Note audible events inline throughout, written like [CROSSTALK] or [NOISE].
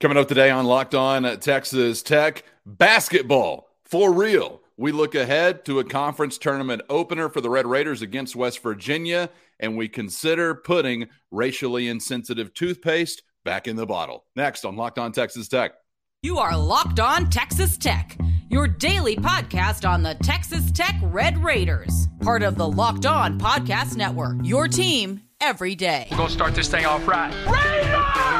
Coming up today on Locked On Texas Tech basketball for real. We look ahead to a conference tournament opener for the Red Raiders against West Virginia, and we consider putting racially insensitive toothpaste back in the bottle. Next on Locked On Texas Tech. You are Locked On Texas Tech, your daily podcast on the Texas Tech Red Raiders, part of the Locked On Podcast Network. Your team every day. We're going to start this thing off right. Raider!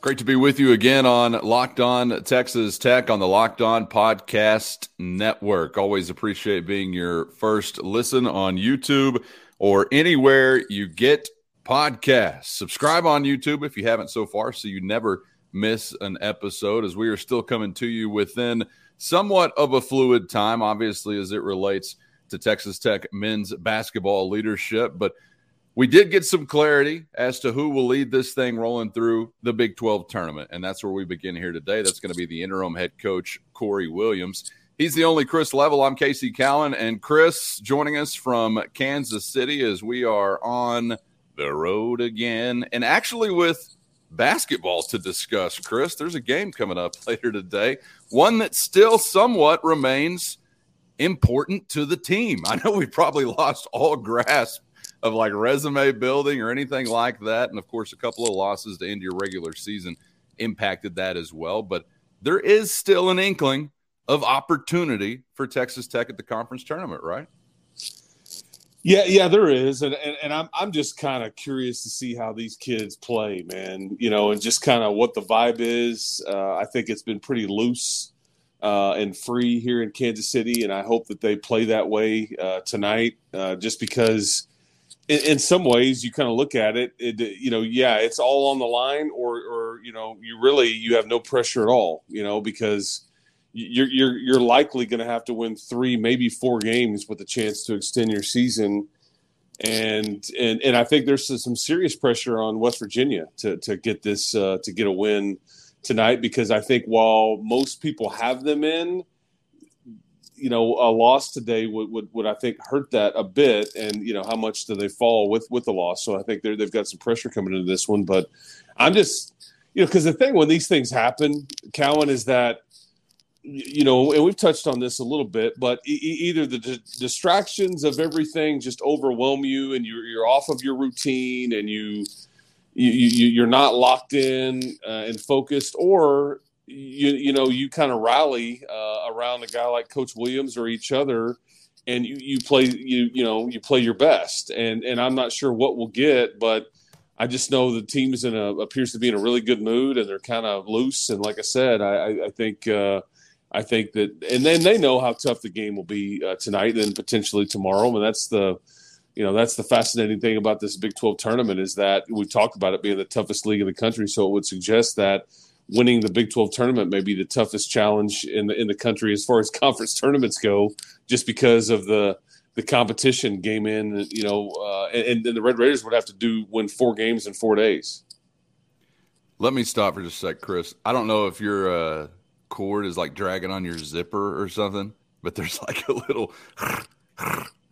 Great to be with you again on Locked On Texas Tech on the Locked On Podcast Network. Always appreciate being your first listen on YouTube or anywhere you get podcasts. Subscribe on YouTube if you haven't so far so you never miss an episode as we are still coming to you within somewhat of a fluid time, obviously, as it relates to Texas Tech men's basketball leadership. But we did get some clarity as to who will lead this thing rolling through the Big 12 tournament. And that's where we begin here today. That's going to be the interim head coach, Corey Williams. He's the only Chris Level. I'm Casey Cowan. And Chris joining us from Kansas City as we are on the road again. And actually, with basketball to discuss, Chris, there's a game coming up [LAUGHS] later today, one that still somewhat remains important to the team. I know we probably [LAUGHS] lost all grasp of like resume building or anything like that. And of course, a couple of losses to end your regular season impacted that as well. But there is still an inkling of opportunity for Texas Tech at the conference tournament, right? Yeah, yeah, there is, and and, and I'm I'm just kind of curious to see how these kids play, man. You know, and just kind of what the vibe is. Uh, I think it's been pretty loose uh, and free here in Kansas City, and I hope that they play that way uh, tonight. Uh, just because in, in some ways you kind of look at it, it, you know, yeah, it's all on the line, or or you know, you really you have no pressure at all, you know, because you're you're you're likely going to have to win three, maybe four games with a chance to extend your season. And and and I think there's some serious pressure on West Virginia to to get this uh, to get a win tonight because I think while most people have them in, you know, a loss today would, would, would I think hurt that a bit. And, you know, how much do they fall with, with the loss? So I think they're, they've got some pressure coming into this one, but I'm just, you know, because the thing when these things happen, Cowan, is that, you know, and we've touched on this a little bit, but e- either the d- distractions of everything just overwhelm you and you're, you're off of your routine and you, you, you you're not locked in uh, and focused, or you you know you kind of rally uh, around a guy like Coach Williams or each other, and you you play you you know you play your best. And and I'm not sure what we'll get, but I just know the team is in a appears to be in a really good mood, and they're kind of loose. And like I said, I I think. Uh, I think that, and then they know how tough the game will be uh, tonight and potentially tomorrow. And that's the, you know, that's the fascinating thing about this Big 12 tournament is that we've talked about it being the toughest league in the country. So it would suggest that winning the Big 12 tournament may be the toughest challenge in the in the country as far as [LAUGHS] conference tournaments go, just because of the the competition game in. You know, uh, and, and the Red Raiders would have to do win four games in four days. Let me stop for just a sec, Chris. I don't know if your uh, cord is like dragging on your zipper or something, but there's [LAUGHS] like a little. [LAUGHS]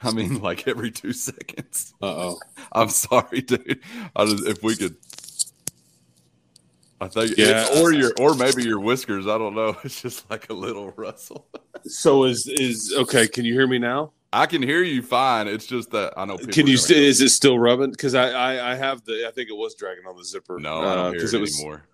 I mean, like every two seconds. Uh oh. I'm sorry, dude. Just, if we could I think, yeah, or your, or maybe your whiskers. I don't know. [LAUGHS] It's just like a little [LAUGHS] rustle. so is is okay? Can you hear me now? I can hear you fine. It's just that I know. Can you? St- is it still rubbing? Because I, I, I have the. I think it was dragging on the zipper. No, I don't hear it, it was, anymore.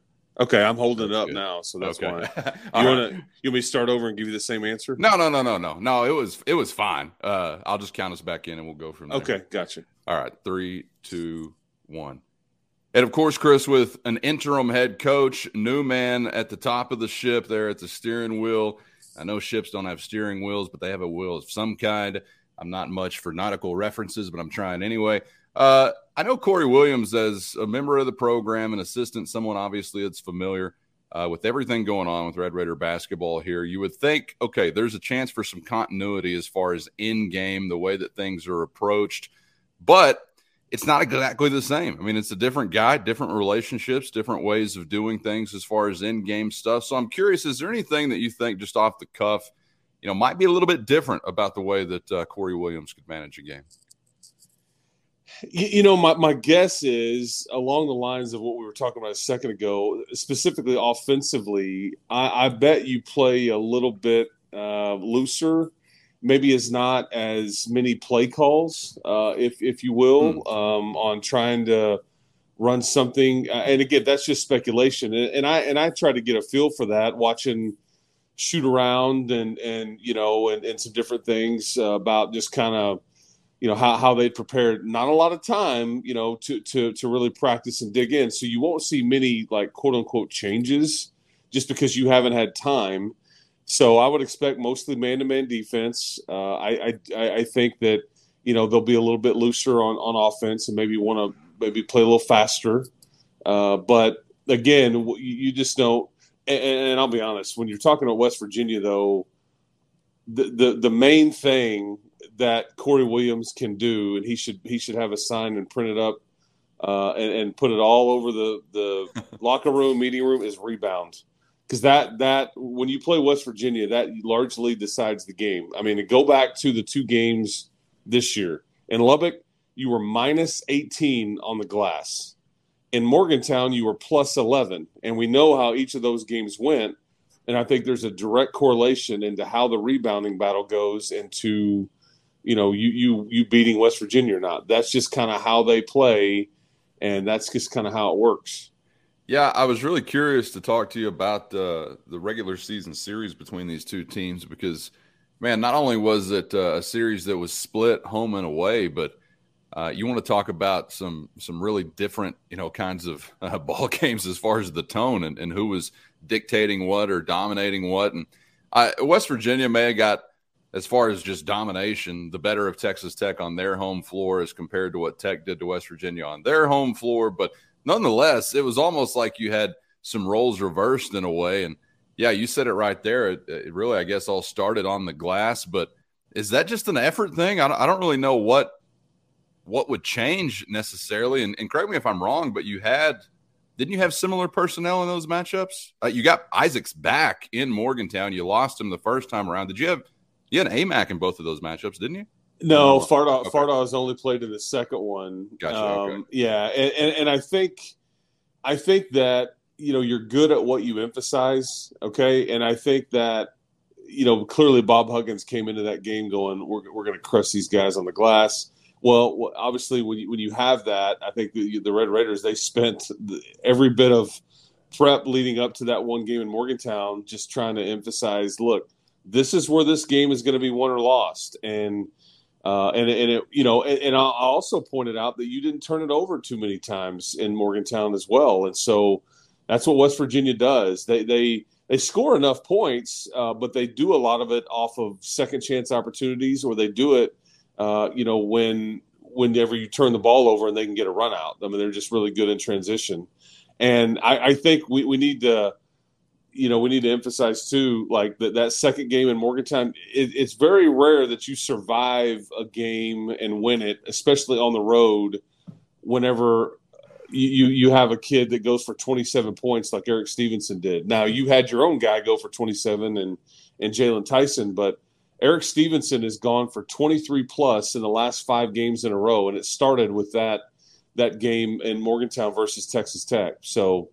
Okay, I'm holding it up good. now, so that's okay. why. [LAUGHS] You want to? You want me to start over and give you the same answer? No, no, no, no, no, no. It was it was fine. Uh, I'll just count us back in, and we'll go from there. Okay, gotcha. All right, three, two, one. And of course, Chris, with an interim head coach, new man at the top of the ship there at the steering wheel. I know ships don't have steering wheels, but they have a wheel of some kind. I'm not much for nautical references, but I'm trying anyway. Uh, I know Corey Williams as a member of the program, an assistant, someone obviously that's familiar uh, with everything going on with Red Raider basketball here. You would think, okay, there's a chance for some continuity as far as in game, the way that things are approached. But it's not exactly the same. I mean, it's a different guy, different relationships, different ways of doing things as far as in game stuff. So I'm curious, is there anything that you think just off the cuff you know, might be a little bit different about the way that uh, Corey Williams could manage a game. You, know, my, my guess is along the lines of what we were talking about a second ago, specifically offensively. I, I bet you play a little bit uh, looser. Maybe it's not as many play calls, uh, if if you will, hmm. um, on trying to run something. Uh, and again, that's just speculation. And, and I and I try to get a feel for that watching shoot around and and you know and, and some different things uh, about just kind of you know how, how they prepared not a lot of time you know to to to really practice and dig in so you won't see many like quote unquote changes just because you haven't had time so i would expect mostly man-to-man defense uh, I, I i think that you know they'll be a little bit looser on on offense and maybe want to maybe play a little faster uh, but again you just don't and, and I'll be honest, when you're talking about West Virginia, though, the, the the main thing that Corey Williams can do, and he should he should have a sign and print it up uh, and, and, put it all over the the [LAUGHS] locker room, meeting room, is rebound. Because that that when you play West Virginia, that largely decides the game. I mean, go back to the two games this year in Lubbock, you were minus 18 on the glass in Morgantown, you were plus 11. And we know how each of those games went. And I think there's a direct correlation into how the rebounding battle goes into, you know, you you you beating West Virginia or not. That's just kind of how they play, and that's just kind of how it works. Yeah, I was really curious to talk to you about the the regular season series between these two teams because, man, not only was it uh, a series that was split home and away, but uh, you want to talk about some some really different you know kinds of [LAUGHS] uh, ball games as far as the tone and, and who was dictating what or dominating what. And West Virginia may have got as far as just domination the better of Texas Tech on their home floor as compared to what Tech did to West Virginia on their home floor but nonetheless it was almost like you had some roles reversed in a way and yeah you said it right there it, it really I guess all started on the glass but is that just an effort thing I don't, I don't really know what what would change necessarily. And, and, correct me if I'm wrong, but you had didn't you have similar personnel in those matchups? Uh, you got Isaacs back in Morgantown. You lost him the first time around. Did you have you had Aimaq in both of those matchups, didn't you? No, Fardaw okay. Fardaw has only played in the second one. Gotcha. Um, okay. Yeah, and, and, and I think I think that you know you're good at what you emphasize. Okay, and I think that you know clearly Bob Huggins came into that game going, we're we're going to crush these guys on the glass well, obviously, when you, when you have that, I think the, the Red Raiders they spent every bit of prep leading up to that one game in Morgantown, just trying to emphasize, look, this is where this game is going to be won or lost, and uh, and and it, you know, and, and I also pointed out that you didn't turn it over too many times in Morgantown as well, and so that's what West Virginia does. They they they score enough points, uh, but they do a lot of it off of second chance opportunities, or they do it uh, you know, when whenever you turn the ball over and they can get a run out. I mean, they're just really good in transition. And I, I think we, we need to, you know, we need to emphasize too, like that, that second game in Morgantown, it, it's very rare that you survive a game and win it, especially on the road, whenever you, you have a kid that goes for 27 points like Erik Stevenson did. Now you had your own guy go for 27 and, and Jaylon Tyson, but Erik Stevenson has gone for 23 plus in the last five games in a row, and it started with that that game in Morgantown versus Texas Tech. So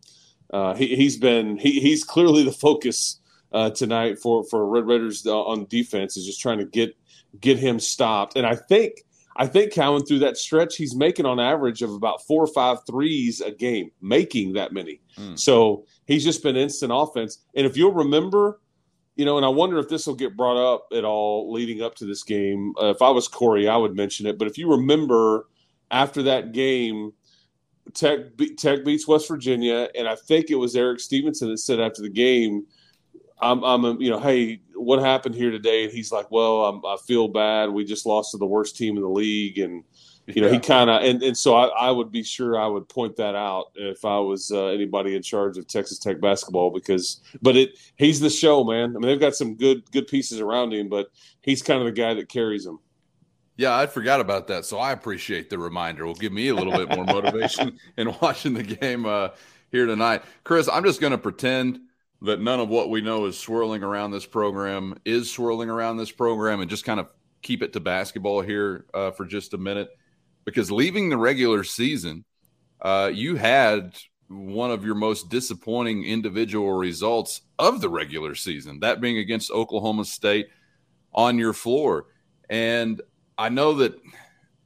uh, he, has been he, he's clearly the focus uh, tonight for for Red Raiders uh, on defense is just trying to get get him stopped. And I think I think Cowan through that stretch he's making on average of about four or five threes a game, making that many. Mm. So he's just been instant offense. And if you'll remember you know, and I wonder if this will get brought up at all leading up to this game. Uh, if I was Corey, I would mention it. But if you remember after that game, Tech, Tech beats West Virginia, and I think it was Erik Stevenson that said after the game, "I'm, I'm, you know, hey, what happened here today?" And he's like, "Well, I'm, I feel bad. We just lost to the worst team in the league, and you know, yeah. he kind of and, and so I, I, would be sure I would point that out if I was uh, anybody in charge of Texas Tech basketball because, but it he's the show, man. I mean, they've got some good good pieces around him, but he's kind of the guy that carries them. Yeah, I forgot about that, so I appreciate the reminder. Will give me a little bit more [LAUGHS] motivation in watching the game uh, here tonight. Chris, I'm just going to pretend that none of what we know is swirling around this program is swirling around this program, and just kind of keep it to basketball here uh, for just a minute. Because leaving the regular season, uh, you had one of your most disappointing individual results of the regular season, that being against Oklahoma State on your floor. And I know that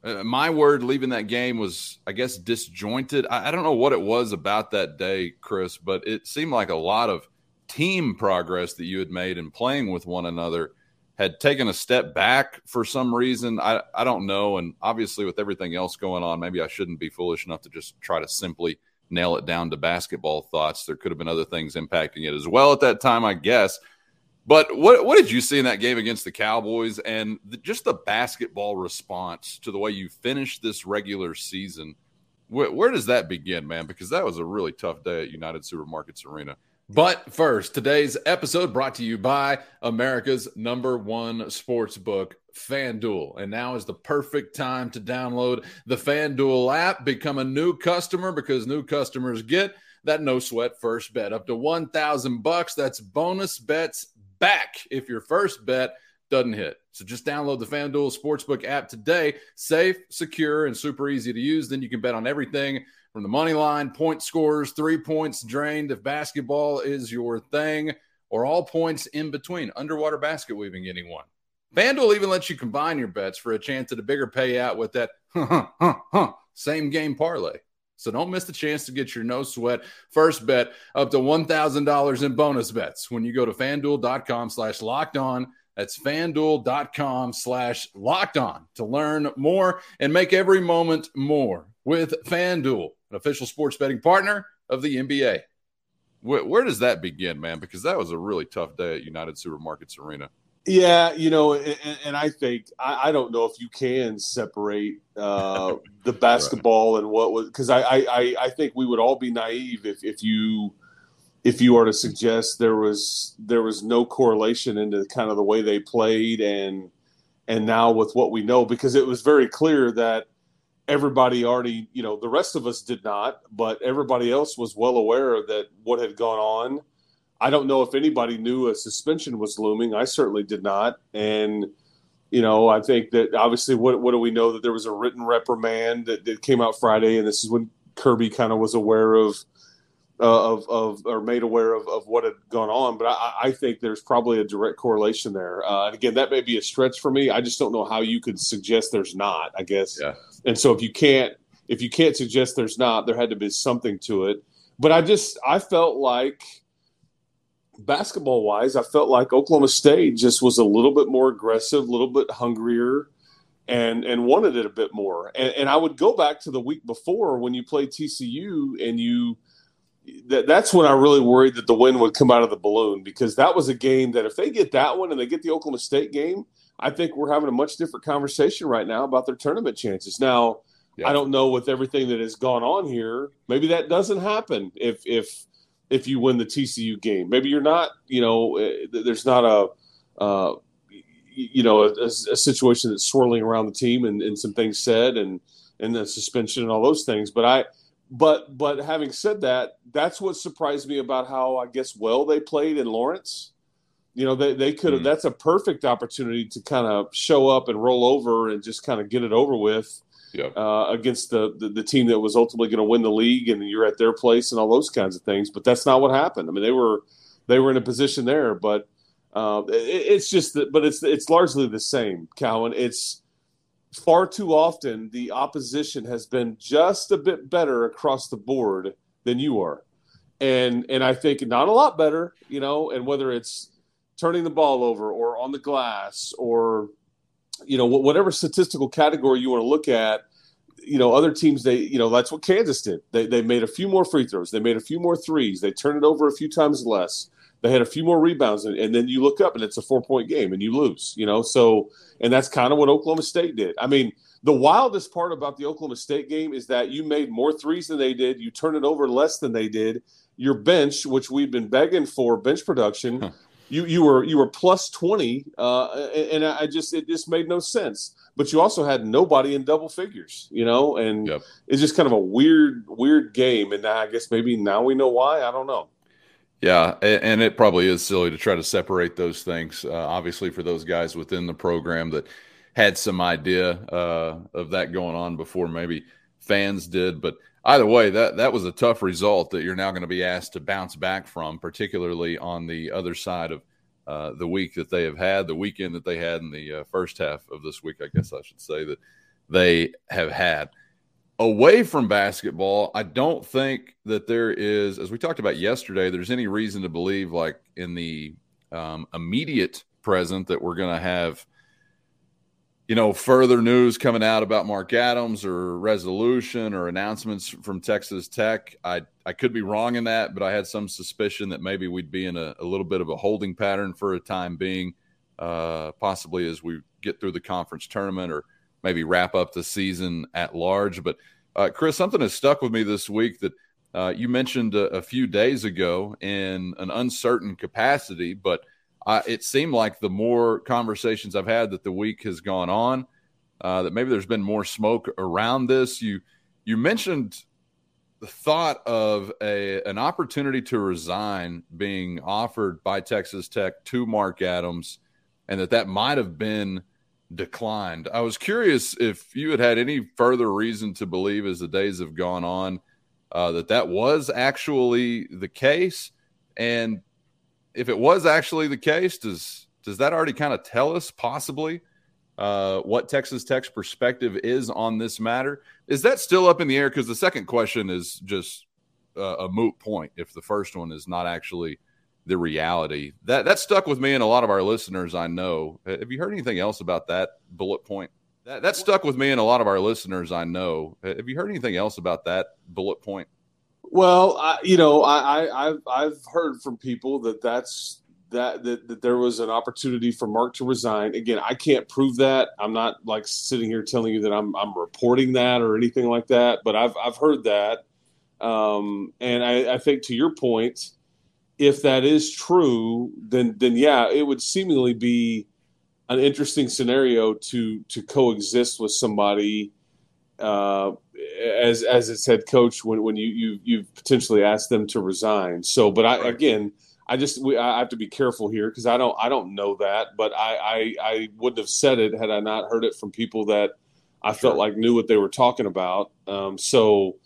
uh, my word leaving that game was, I guess, disjointed. I, I, don't know what it was about that day, Chris, but it seemed like a lot of team progress that you had made in playing with one another had taken a step back for some reason. I, I don't know. And obviously, with everything else going on, maybe I shouldn't be foolish enough to just try to simply nail it down to basketball thoughts. There could have been other things impacting it as well at that time, I guess. But what what did you see in that game against the Cowboys and the, just the basketball response to the way you finished this regular season? Where, where does that begin, man? Because that was a really tough day at United Supermarkets Arena. But first, today's episode brought to you by America's number one sports book, FanDuel. And now is the perfect time to download the FanDuel app, become a new customer because new customers get that no sweat first bet up to 1000 bucks. That's bonus bets back if your first bet doesn't hit. So just download the FanDuel Sportsbook app today. Safe, secure, and super easy to use. Then you can bet on everything from the money line, point scores, three points drained if basketball is your thing, or all points in between. Underwater basket weaving, anyone. FanDuel even lets you combine your bets for a chance at a bigger payout with that [LAUGHS] same game parlay. So don't miss the chance to get your no sweat first bet up to $1,000 in bonus bets when you go to fanduel.com slash locked on. That's fanduel.com slash locked on to learn more and make every moment more with FanDuel an official sports betting partner of the NBA. Where, where, does that begin, man? Because that was a really tough day at United Supermarkets Arena. Yeah, you know, and, and I think I, I, don't know if you can separate uh, [LAUGHS] the basketball right. and what was because I, I I think we would all be naive if if you if you are to suggest there was there was no correlation into kind of the way they played and and now with what we know because it was very clear that everybody already, you know, the rest of us did not, but everybody else was well aware that what had gone on. I don't know if anybody knew a suspension was looming. I certainly did not. And, you know, I think that obviously, what, what do we know? That there was a written reprimand that, that came out Friday, and this is when Kirby kind of was aware of uh, of, of or made aware of, of what had gone on. But I, I think there's probably a direct correlation there. Uh, and again, that may be a stretch for me. I just don't know how you could suggest there's not. I guess. Yeah. And so if you can't if you can't suggest there's not, there had to be something to it. But I just I felt like basketball wise, I felt like Oklahoma State just was a little bit more aggressive, a little bit hungrier. And, and wanted it a bit more. And, and I would go back to the week before when you played TCU and you that, that's when I really worried that the wind would come out of the balloon because that was a game that if they get that one and they get the Oklahoma State game, I think we're having a much different conversation right now about their tournament chances. Now, yeah. I don't know with everything that has gone on here, maybe that doesn't happen if if if you win the TCU game. Maybe you're not, you know, eh, there's not a uh, you know a, a, situation that's swirling around the team and, and some things said and and the suspension and all those things. But I but but having said that, that's what surprised me about how I guess well they played in Lawrence. You know, they, they could have. Mm. That's a perfect opportunity to kind of show up and roll over and just kind of get it over with yep. uh, against the, the, the team that was ultimately going to win the league, and you're at their place and all those kinds of things. But that's not what happened. I mean, they were they were in a position there, but uh, it, it's just that. But it's it's largely the same, Cowan. It's far too often the opposition has been just a bit better across the board than you are. And and I think not a lot better, you know, and whether it's turning the ball over or on the glass or you know whatever statistical category you want to look at you know other teams they you know that's what kansas did they, they made a few more free throws they made a few more threes they turned it over a few times less they had a few more rebounds, and, and then you look up and it's a four point game and you lose. You know, so and that's kind of what Oklahoma State did. I mean, the wildest part about the Oklahoma State game is that you made more threes than they did. You turned it over less than they did. Your bench, which we've been begging for, bench production. You you were you were plus twenty, uh, and, and I just it just made no sense. But you also had nobody in double figures, you know, and yep. it's just kind of a weird weird game. And I guess maybe now we know why. I don't know. Yeah, and it probably is silly to try to separate those things. Uh, obviously, for those guys within the program that had some idea uh, of that going on before maybe fans did, but either way, that that was a tough result that you're now going to be asked to bounce back from, particularly on the other side of uh, the week that they have had, the weekend that they had in the uh, first half of this week. I guess I should say that they have had away from basketball, I don't think that there is, as we talked about yesterday, there's any reason to believe, like in the um, immediate present, that we're going to have, you know, further news coming out about Mark Adams or resolution or announcements from Texas Tech. I I could be wrong in that, but I had some suspicion that maybe we'd be in a, a little bit of a holding pattern for a time being, uh, possibly as we get through the conference tournament or maybe wrap up the season at large. But uh, Chris, something has stuck with me this week that uh, you mentioned a, a, few days ago in an uncertain capacity, but It seemed like the more conversations I've had that the week has gone on, uh, that maybe there's been more smoke around this. You you mentioned the thought of a an opportunity to resign being offered by Texas Tech to Mark Adams, and that that might have been declined. I was curious if you had had any further reason to believe as the days have gone on uh, that that was actually the case, and if it was actually the case, does does that already kind of tell us possibly uh, what Texas Tech's perspective is on this matter? Is that still up in the air? Because the second question is just uh, a moot point if the first one is not actually the reality. That that stuck with me and a lot of our listeners I know. Have you heard anything else about that bullet point? That that stuck with me and a lot of our listeners I know. Have you heard anything else about that bullet point? Well, I, you know, I, I I've heard from people that that's that, that that there was an opportunity for Mark to resign. Again, I can't prove that. I'm not like sitting here telling you that I'm I'm reporting that or anything like that. But I've I've heard that, um, and I, I think to your point, if that is true, then then yeah, it would seemingly be an interesting scenario to to coexist with somebody uh, as as its head coach when when you you you've potentially asked them to resign. So, but I again, I just we, I have to be careful here because I don't I don't know that, but I, I I wouldn't have said it had I not heard it from people that I sure. felt like knew what they were talking about. Um, so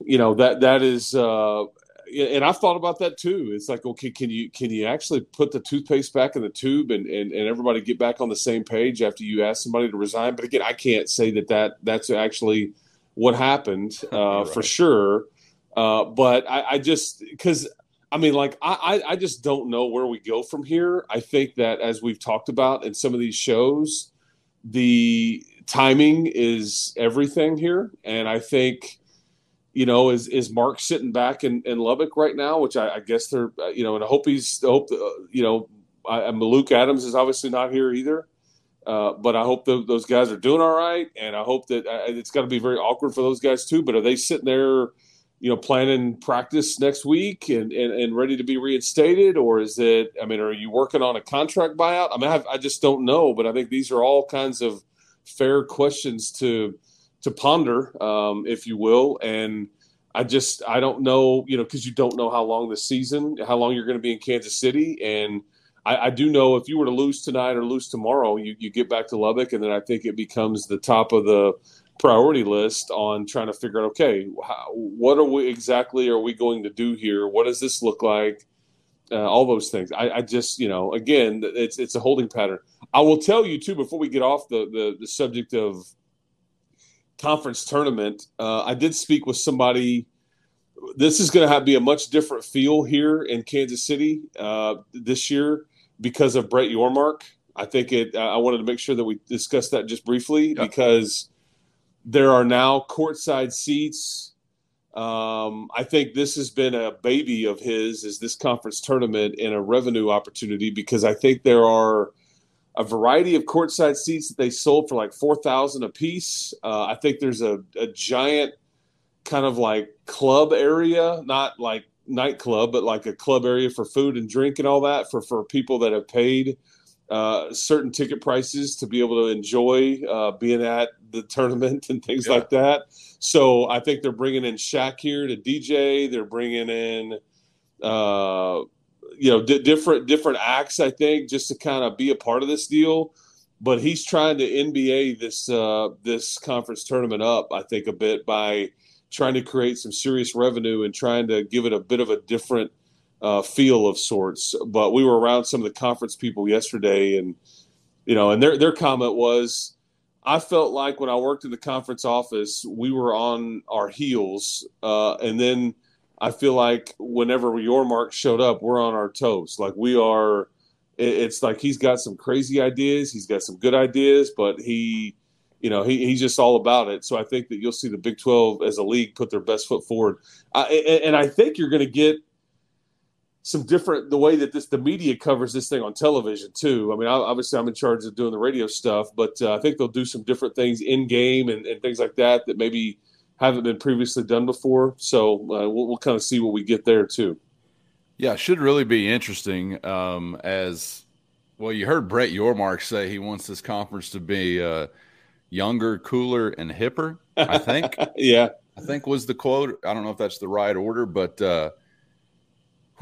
you know that that is uh, and I've thought about that too. It's like, okay, can you can you actually put the toothpaste back in the tube and, and, and everybody get back on the same page after you ask somebody to resign? But again, I can't say that, that that's actually what happened [LAUGHS] uh, right. for sure. Uh, but I, I just because I mean, like I, I just don't know where we go from here. I think that as we've talked about in some of these shows, the timing is everything here, and I think you know, is is Mark sitting back in, in Lubbock right now? Which I, I guess they're, uh, you know, and I hope he's, I hope, uh, you know, I, Luke Adams is obviously not here either. Uh, but I hope the, those guys are doing all right, and I hope that uh, it's got to be very awkward for those guys too. But are they sitting there, you know, planning practice next week and, and, and ready to be reinstated, or is it? I mean, are you working on a contract buyout? I mean, I, I just don't know. But I think these are all kinds of fair questions to to ponder, um, if you will. And I just I don't know, you know, because you don't know how long the season, how long you're going to be in Kansas City, and I, I, do know if you were to lose tonight or lose tomorrow, you you get back to Lubbock, and then I think it becomes the top of the priority list on trying to figure out okay, how, what are we exactly are we going to do here? What does this look like? Uh, all those things. I, I, just, you know, again, it's it's a holding pattern. I will tell you too before we get off the the, the subject of conference tournament, uh, I did speak with somebody. This is going to be a much different feel here in Kansas City uh, this year because of Brett Yormark. I think it. I wanted to make sure that we discussed that just briefly because there are now courtside seats. Um, I think this has been a baby of his, is this conference tournament and a revenue opportunity because I think there are a variety of courtside seats that they sold for like four thousand a piece. Uh, I think there's a, a giant kind of like club area, not like nightclub, but like a club area for food and drink and all that for for people that have paid uh, certain ticket prices to be able to enjoy uh, being at the tournament [LAUGHS] and things yeah. like that. So I think they're bringing in Shaq here to DJ. They're bringing in uh, you know, d- different different acts. I think just to kind of be a part of this deal. But he's trying to NBA this uh, this conference tournament up. I think a bit by trying to create some serious revenue and trying to give it a bit of a different uh, feel of sorts. But we were around some of the conference people yesterday, and you know, and their their comment was, I felt like when I worked in the conference office, we were on our heels, uh, and then I feel like whenever Yormark showed up, we're on our toes. Like we are. It's like he's got some crazy ideas. He's got some good ideas, but he you know, he, he's just all about it. So I think that you'll see the Big 12 as a league put their best foot forward. And, and, I think you're going to get some different the way that this the media covers this thing on television too. I mean, obviously I'm in charge of doing the radio stuff, but uh, I think they'll do some different things in game and, and, things like that that maybe haven't been previously done before. So uh, we'll, we'll kind of see what we get there too. Yeah, should really be interesting. Um, as well, you heard Brett Yormark say he wants this conference to be uh, younger, cooler, and hipper. I think. [LAUGHS] yeah, I think was the quote. I don't know if that's the right order, but uh,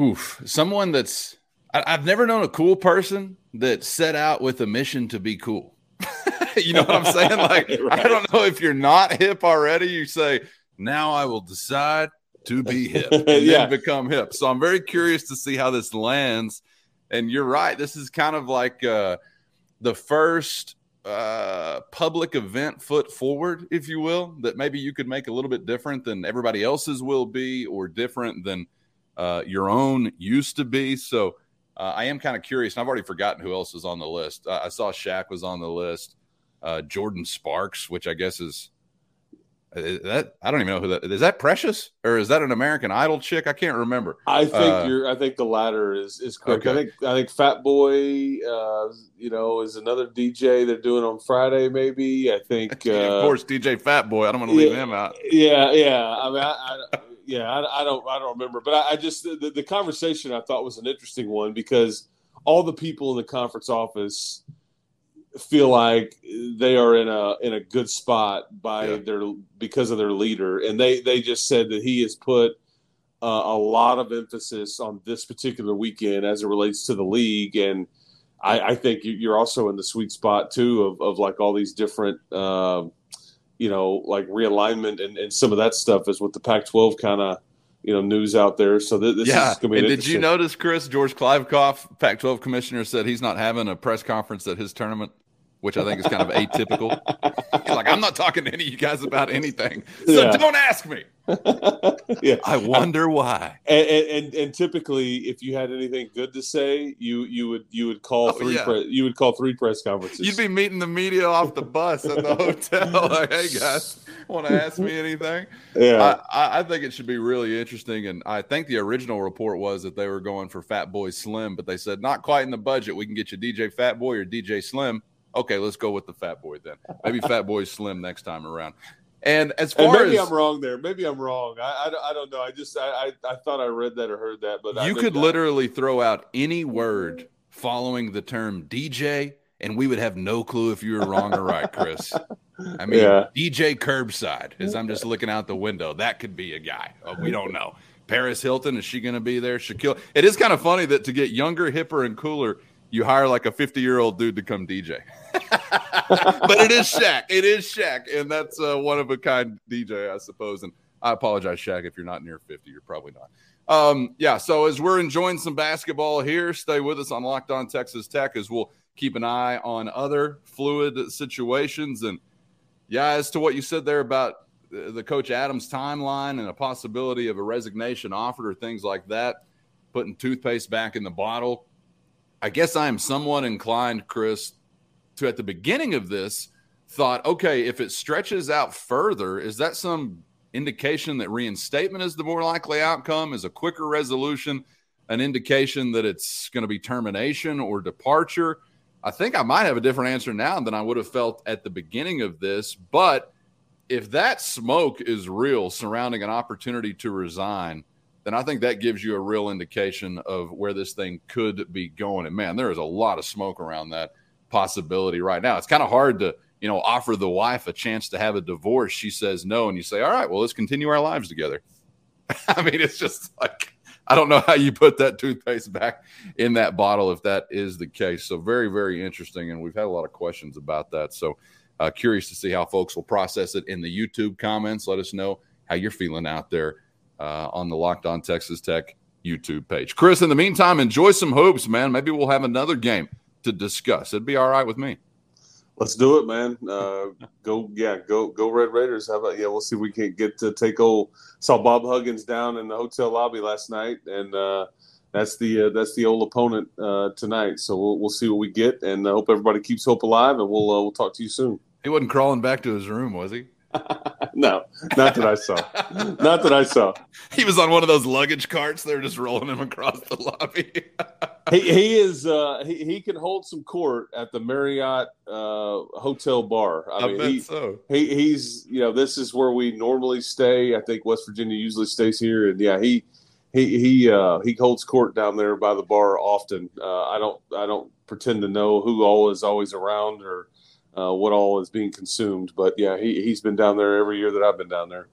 Oof. Someone that's I, have never known a cool person that set out with a mission to be cool. [LAUGHS] you know what I'm saying? Like [LAUGHS] right. I don't know if you're not hip already. You say now I will decide to be hip and yeah. then become hip. So I'm very curious to see how this lands. And you're right. This is kind of like uh, the first uh, public event foot forward, if you will, that maybe you could make a little bit different than everybody else's will be, or different than uh, your own used to be. So uh, I am kind of curious, and I've already forgotten who else is on the list. I saw Shaq was on the list, uh, Jordin Sparks, which I guess is, is, that I don't even know who that is. That Precious or is that an American Idol chick? I can't remember. I think uh, you're. I think the latter is is correct. Okay. I think I think Fat Boy, uh, you know, is another DJ they're doing on Friday. Maybe I think. [LAUGHS] of course, DJ Fat Boy. I don't want to leave yeah, him out. Yeah, yeah. I mean, I, I yeah, I, I, don't, I don't remember, but I, I just the, the, conversation I thought was an interesting one because all the people in the conference office feel like they are in a in a good spot by yeah. their because of their leader, and they they just said that he has put uh, a lot of emphasis on this particular weekend as it relates to the league, and I, I think you're also in the sweet spot too of of like all these different. Uh, you know, like realignment and, and some of that stuff is what the Pac-12 kind of you know news out there. So th- this yeah. is going to be. did you notice, Chris? George Kliavkoff, Pac-12 commissioner, said he's not having a press conference at his tournament which I think is kind of atypical. He's like, I'm not talking to any of you guys about anything, so yeah. don't ask me. [LAUGHS] yeah, I wonder why. And, and, and typically, if you had anything good to say, you you would you would call oh, three yeah. pre- you would call three press conferences. You'd be meeting the media off the bus at the hotel. [LAUGHS] like, hey guys, want to ask me anything? Yeah, I, I think it should be really interesting. And I think the original report was that they were going for Fatboy Slim, but they said not quite in the budget. We can get you DJ Fat Boy or DJ Slim Okay, let's go with the fat boy then. Maybe fat boy slim next time around. And as far and maybe as I'm wrong there, maybe I'm wrong. I, I, I don't know. I just I, I, I thought I read that or heard that, but you could literally throw out any word following the term DJ, and we would have no clue if you were wrong or right, Chris. I mean, yeah. DJ curbside. As I'm just looking out the window, that could be a guy. Oh, we don't know. Paris Hilton is she going to be there? Shaquille. It is kind of funny that to get younger, hipper, and cooler, you hire like a 50 year old dude to come DJ. [LAUGHS] but it is Shaq. It is Shaq, and that's a one of a kind DJ, I suppose. And I apologize, Shaq, if you're not near 50. You're probably not. Um, yeah. So as we're enjoying some basketball here, stay with us on Locked On Texas Tech as we'll keep an eye on other fluid situations. And yeah, as to what you said there about the coach Adams timeline and a possibility of a resignation offered or things like that, putting toothpaste back in the bottle I guess I am somewhat inclined, Chris, to at the beginning of this thought, okay, if it stretches out further, is that some indication that reinstatement is the more likely outcome? Is a quicker resolution an indication that it's going to be termination or departure? I think I might have a different answer now than I would have felt at the beginning of this. But if that smoke is real surrounding an opportunity to resign, then I think that gives you a real indication of where this thing could be going. And man, there is a lot of smoke around that possibility right now. It's kind of hard to, you know, offer the wife a chance to have a divorce. She says no, and you say, all right, well, let's continue our lives together. [LAUGHS] I mean, it's just like, I don't know how you put that toothpaste back in that bottle if that is the case. So very, very interesting, and we've had a lot of questions about that. So uh, curious to see how folks will process it in the YouTube comments. Let us know how you're feeling out there uh, on the Locked On Texas Tech YouTube page. Chris, in the meantime, enjoy some hoops, man. Maybe we'll have another game to discuss. It'd be all right with me. Let's do it, man. Uh, [LAUGHS] go, yeah, go, go, Red Raiders. How about yeah? We'll see if we can get to take old. Saw Bob Huggins down in the hotel lobby last night, and uh, that's the uh, that's the old opponent uh, tonight. So we'll we'll see what we get, and I hope everybody keeps hope alive. And we'll uh, we'll talk to you soon. He wasn't crawling back to his room, was he? [LAUGHS] no, not that I saw. not that I saw. [LAUGHS] He was on one of those luggage carts. They're just rolling him across the lobby. [LAUGHS] he, he is uh, he, he can hold some court at the Marriott uh, hotel bar. I, I mean, he, so. he he's you know this is where we normally stay. I think West Virginia usually stays here, and yeah, he he he uh, he holds court down there by the bar often. Uh, I don't I don't pretend to know who all is always around or uh, what all is being consumed. But yeah, he, he's been down there every year that I've been down there.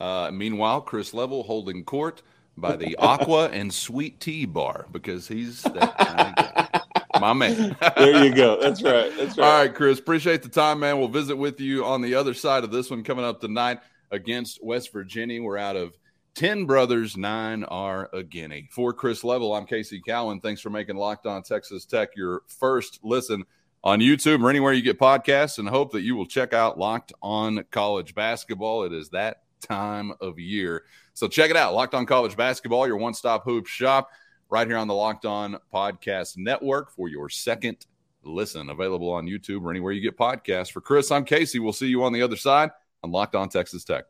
Uh, meanwhile, Chris Level holding court by the Aqua and Sweet Tea Bar because he's that kind of guy. My man. there you go. That's right. That's right. All right, Chris. Appreciate the time, man. We'll visit with you on the other side of this one coming up tonight against West Virginia. We're out of 10 brothers, nine are a guinea. For Chris Level, I'm Casey Cowan. Thanks for making Locked On Texas Tech your first listen on YouTube or anywhere you get podcasts, and hope that you will check out Locked On College Basketball. It is that time of year. So check it out. Locked On College Basketball, your one stop hoop shop, right here on the Locked On Podcast Network for your second listen. Available on YouTube or anywhere you get podcasts. For Chris, I'm Casey. We'll see you on the other side on Locked On Texas Tech.